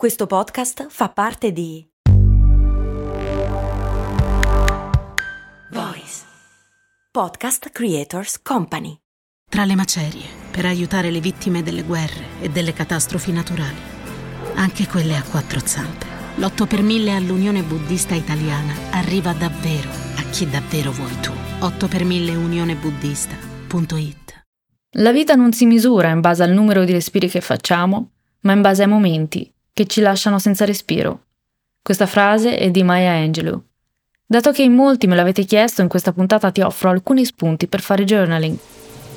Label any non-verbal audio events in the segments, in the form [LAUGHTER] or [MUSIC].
Questo podcast fa parte di Voice Podcast Creators Company. Tra le macerie, per aiutare le vittime delle guerre e delle catastrofi naturali, anche quelle a quattro zampe, l'8 per 1000 all'Unione Buddista Italiana arriva davvero a chi davvero vuoi tu. 8 per 1000 unionebuddista.it La vita non si misura in base al numero di respiri che facciamo, ma in base ai momenti che ci lasciano senza respiro. Questa frase è di Maya Angelou. Dato che in molti me l'avete chiesto, in questa puntata ti offro alcuni spunti per fare journaling.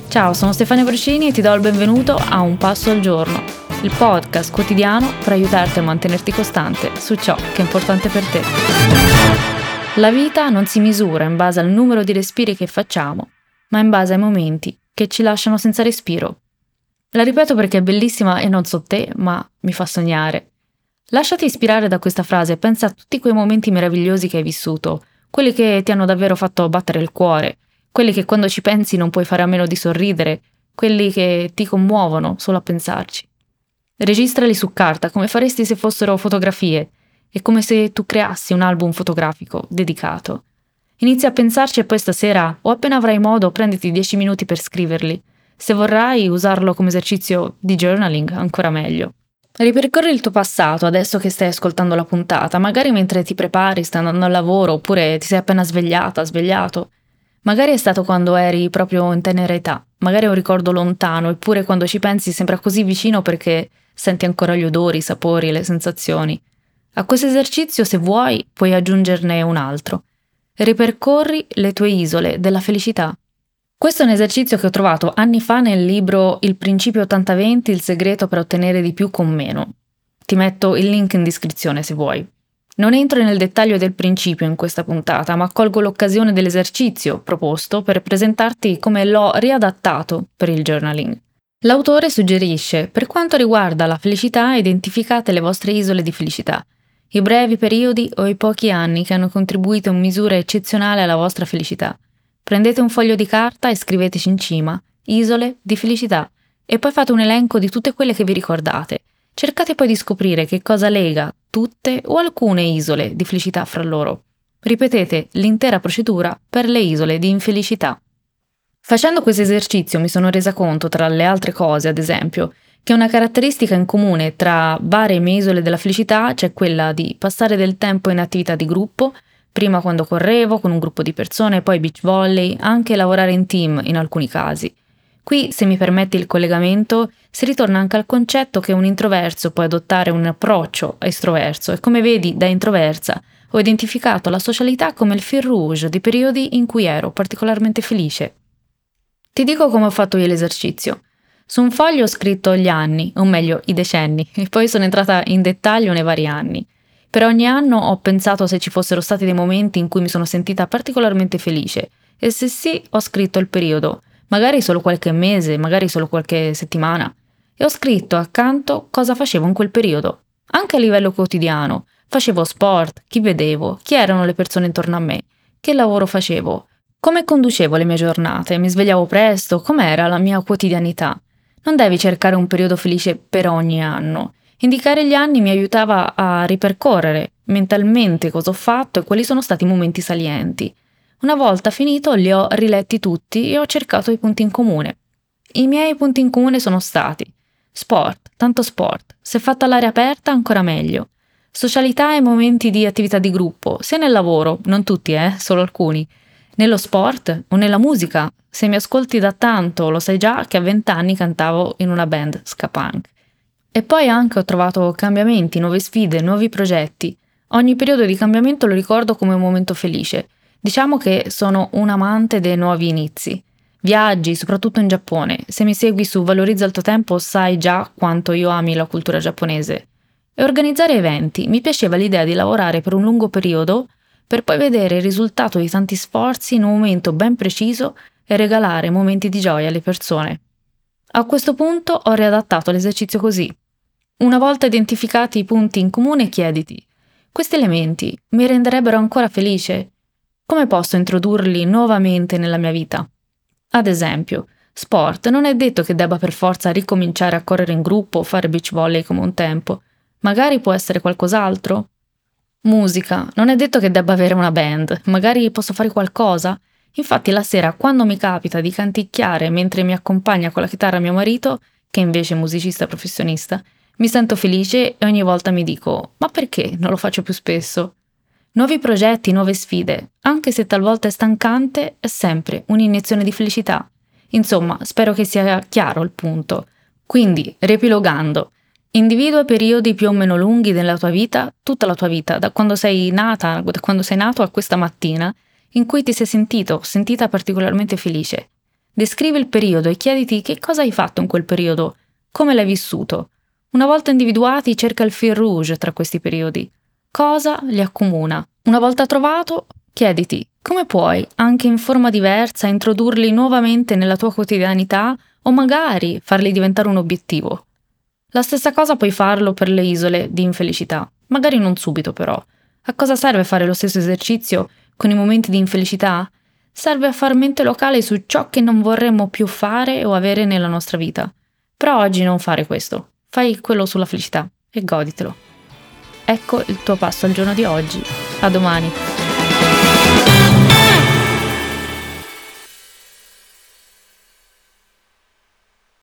Ciao, sono Stefania Brocini e ti do il benvenuto a Un Passo al Giorno, il podcast quotidiano per aiutarti a mantenerti costante su ciò che è importante per te. La vita non si misura in base al numero di respiri che facciamo, ma in base ai momenti che ci lasciano senza respiro. La ripeto perché è bellissima e non so te, ma mi fa sognare. Lasciati ispirare da questa frase e pensa a tutti quei momenti meravigliosi che hai vissuto, quelli che ti hanno davvero fatto battere il cuore, quelli che quando ci pensi non puoi fare a meno di sorridere, quelli che ti commuovono solo a pensarci. Registrali su carta come faresti se fossero fotografie, è come se tu creassi un album fotografico dedicato. Inizia a pensarci e poi stasera, o appena avrai modo, prenditi 10 minuti per scriverli. Se vorrai usarlo come esercizio di journaling, ancora meglio. Ripercorri il tuo passato adesso che stai ascoltando la puntata, magari mentre ti prepari, stai andando al lavoro oppure ti sei appena svegliata, svegliato. Magari è stato quando eri proprio in tenera età, magari è un ricordo lontano, eppure quando ci pensi sembra così vicino perché senti ancora gli odori, i sapori, le sensazioni. A questo esercizio, se vuoi, puoi aggiungerne un altro. Ripercorri le tue isole della felicità. Questo è un esercizio che ho trovato anni fa nel libro Il principio 80-20, il segreto per ottenere di più con meno. Ti metto il link in descrizione se vuoi. Non entro nel dettaglio del principio in questa puntata, ma colgo l'occasione dell'esercizio proposto per presentarti come l'ho riadattato per il journaling. L'autore suggerisce, per quanto riguarda la felicità, identificate le vostre isole di felicità, i brevi periodi o i pochi anni che hanno contribuito in misura eccezionale alla vostra felicità. Prendete un foglio di carta e scriveteci in cima isole di felicità e poi fate un elenco di tutte quelle che vi ricordate. Cercate poi di scoprire che cosa lega tutte o alcune isole di felicità fra loro. Ripetete l'intera procedura per le isole di infelicità. Facendo questo esercizio mi sono resa conto, tra le altre cose, ad esempio, che una caratteristica in comune tra varie mie isole della felicità c'è quella di passare del tempo in attività di gruppo, prima quando correvo con un gruppo di persone, poi beach volley, anche lavorare in team in alcuni casi. Qui, se mi permetti il collegamento, si ritorna anche al concetto che un introverso può adottare un approccio estroverso e come vedi da introversa ho identificato la socialità come il fil rouge di periodi in cui ero particolarmente felice. Ti dico come ho fatto io l'esercizio. Su un foglio ho scritto gli anni, o meglio i decenni, [LAUGHS] e poi sono entrata in dettaglio nei vari anni. Per ogni anno ho pensato se ci fossero stati dei momenti in cui mi sono sentita particolarmente felice e se sì ho scritto il periodo, magari solo qualche mese, magari solo qualche settimana, e ho scritto accanto cosa facevo in quel periodo, anche a livello quotidiano. Facevo sport, chi vedevo, chi erano le persone intorno a me, che lavoro facevo, come conducevo le mie giornate, mi svegliavo presto, com'era la mia quotidianità. Non devi cercare un periodo felice per ogni anno. Indicare gli anni mi aiutava a ripercorrere mentalmente cosa ho fatto e quali sono stati i momenti salienti. Una volta finito li ho riletti tutti e ho cercato i punti in comune. I miei punti in comune sono stati sport, tanto sport, se fatta all'aria aperta ancora meglio. Socialità e momenti di attività di gruppo, sia nel lavoro, non tutti, eh, solo alcuni, nello sport o nella musica. Se mi ascolti da tanto lo sai già che a vent'anni cantavo in una band ska punk. E poi anche ho trovato cambiamenti, nuove sfide, nuovi progetti. Ogni periodo di cambiamento lo ricordo come un momento felice. Diciamo che sono un amante dei nuovi inizi. Viaggi, soprattutto in Giappone. Se mi segui su Valorizza il tuo tempo sai già quanto io ami la cultura giapponese. E organizzare eventi. Mi piaceva l'idea di lavorare per un lungo periodo per poi vedere il risultato di tanti sforzi in un momento ben preciso e regalare momenti di gioia alle persone. A questo punto ho riadattato l'esercizio così. Una volta identificati i punti in comune, chiediti: questi elementi mi renderebbero ancora felice? Come posso introdurli nuovamente nella mia vita? Ad esempio, sport non è detto che debba per forza ricominciare a correre in gruppo o fare beach volley come un tempo, Magari può essere qualcos'altro? Musica. Non è detto che debba avere una band. Magari posso fare qualcosa? Infatti la sera, quando mi capita di canticchiare mentre mi accompagna con la chitarra mio marito, che invece è musicista professionista, mi sento felice e ogni volta mi dico: ma perché non lo faccio più spesso? Nuovi progetti, nuove sfide, anche se talvolta è stancante, è sempre un'iniezione di felicità. Insomma, spero che sia chiaro il punto. Quindi, riepilogando, individua periodi più o meno lunghi della tua vita, tutta la tua vita, da quando sei nata, da quando sei nato a questa mattina, in cui ti sei sentito, sentita particolarmente felice. Descrivi il periodo e chiediti che cosa hai fatto in quel periodo, come l'hai vissuto, una volta individuati, cerca il fil rouge tra questi periodi. Cosa li accomuna? Una volta trovato, chiediti come puoi, anche in forma diversa, introdurli nuovamente nella tua quotidianità o magari farli diventare un obiettivo. La stessa cosa puoi farlo per le isole di infelicità, magari non subito però. A cosa serve fare lo stesso esercizio con i momenti di infelicità? Serve a far mente locale su ciò che non vorremmo più fare o avere nella nostra vita. Però oggi non fare questo. Fai quello sulla felicità e goditelo. Ecco il tuo passo al giorno di oggi. A domani.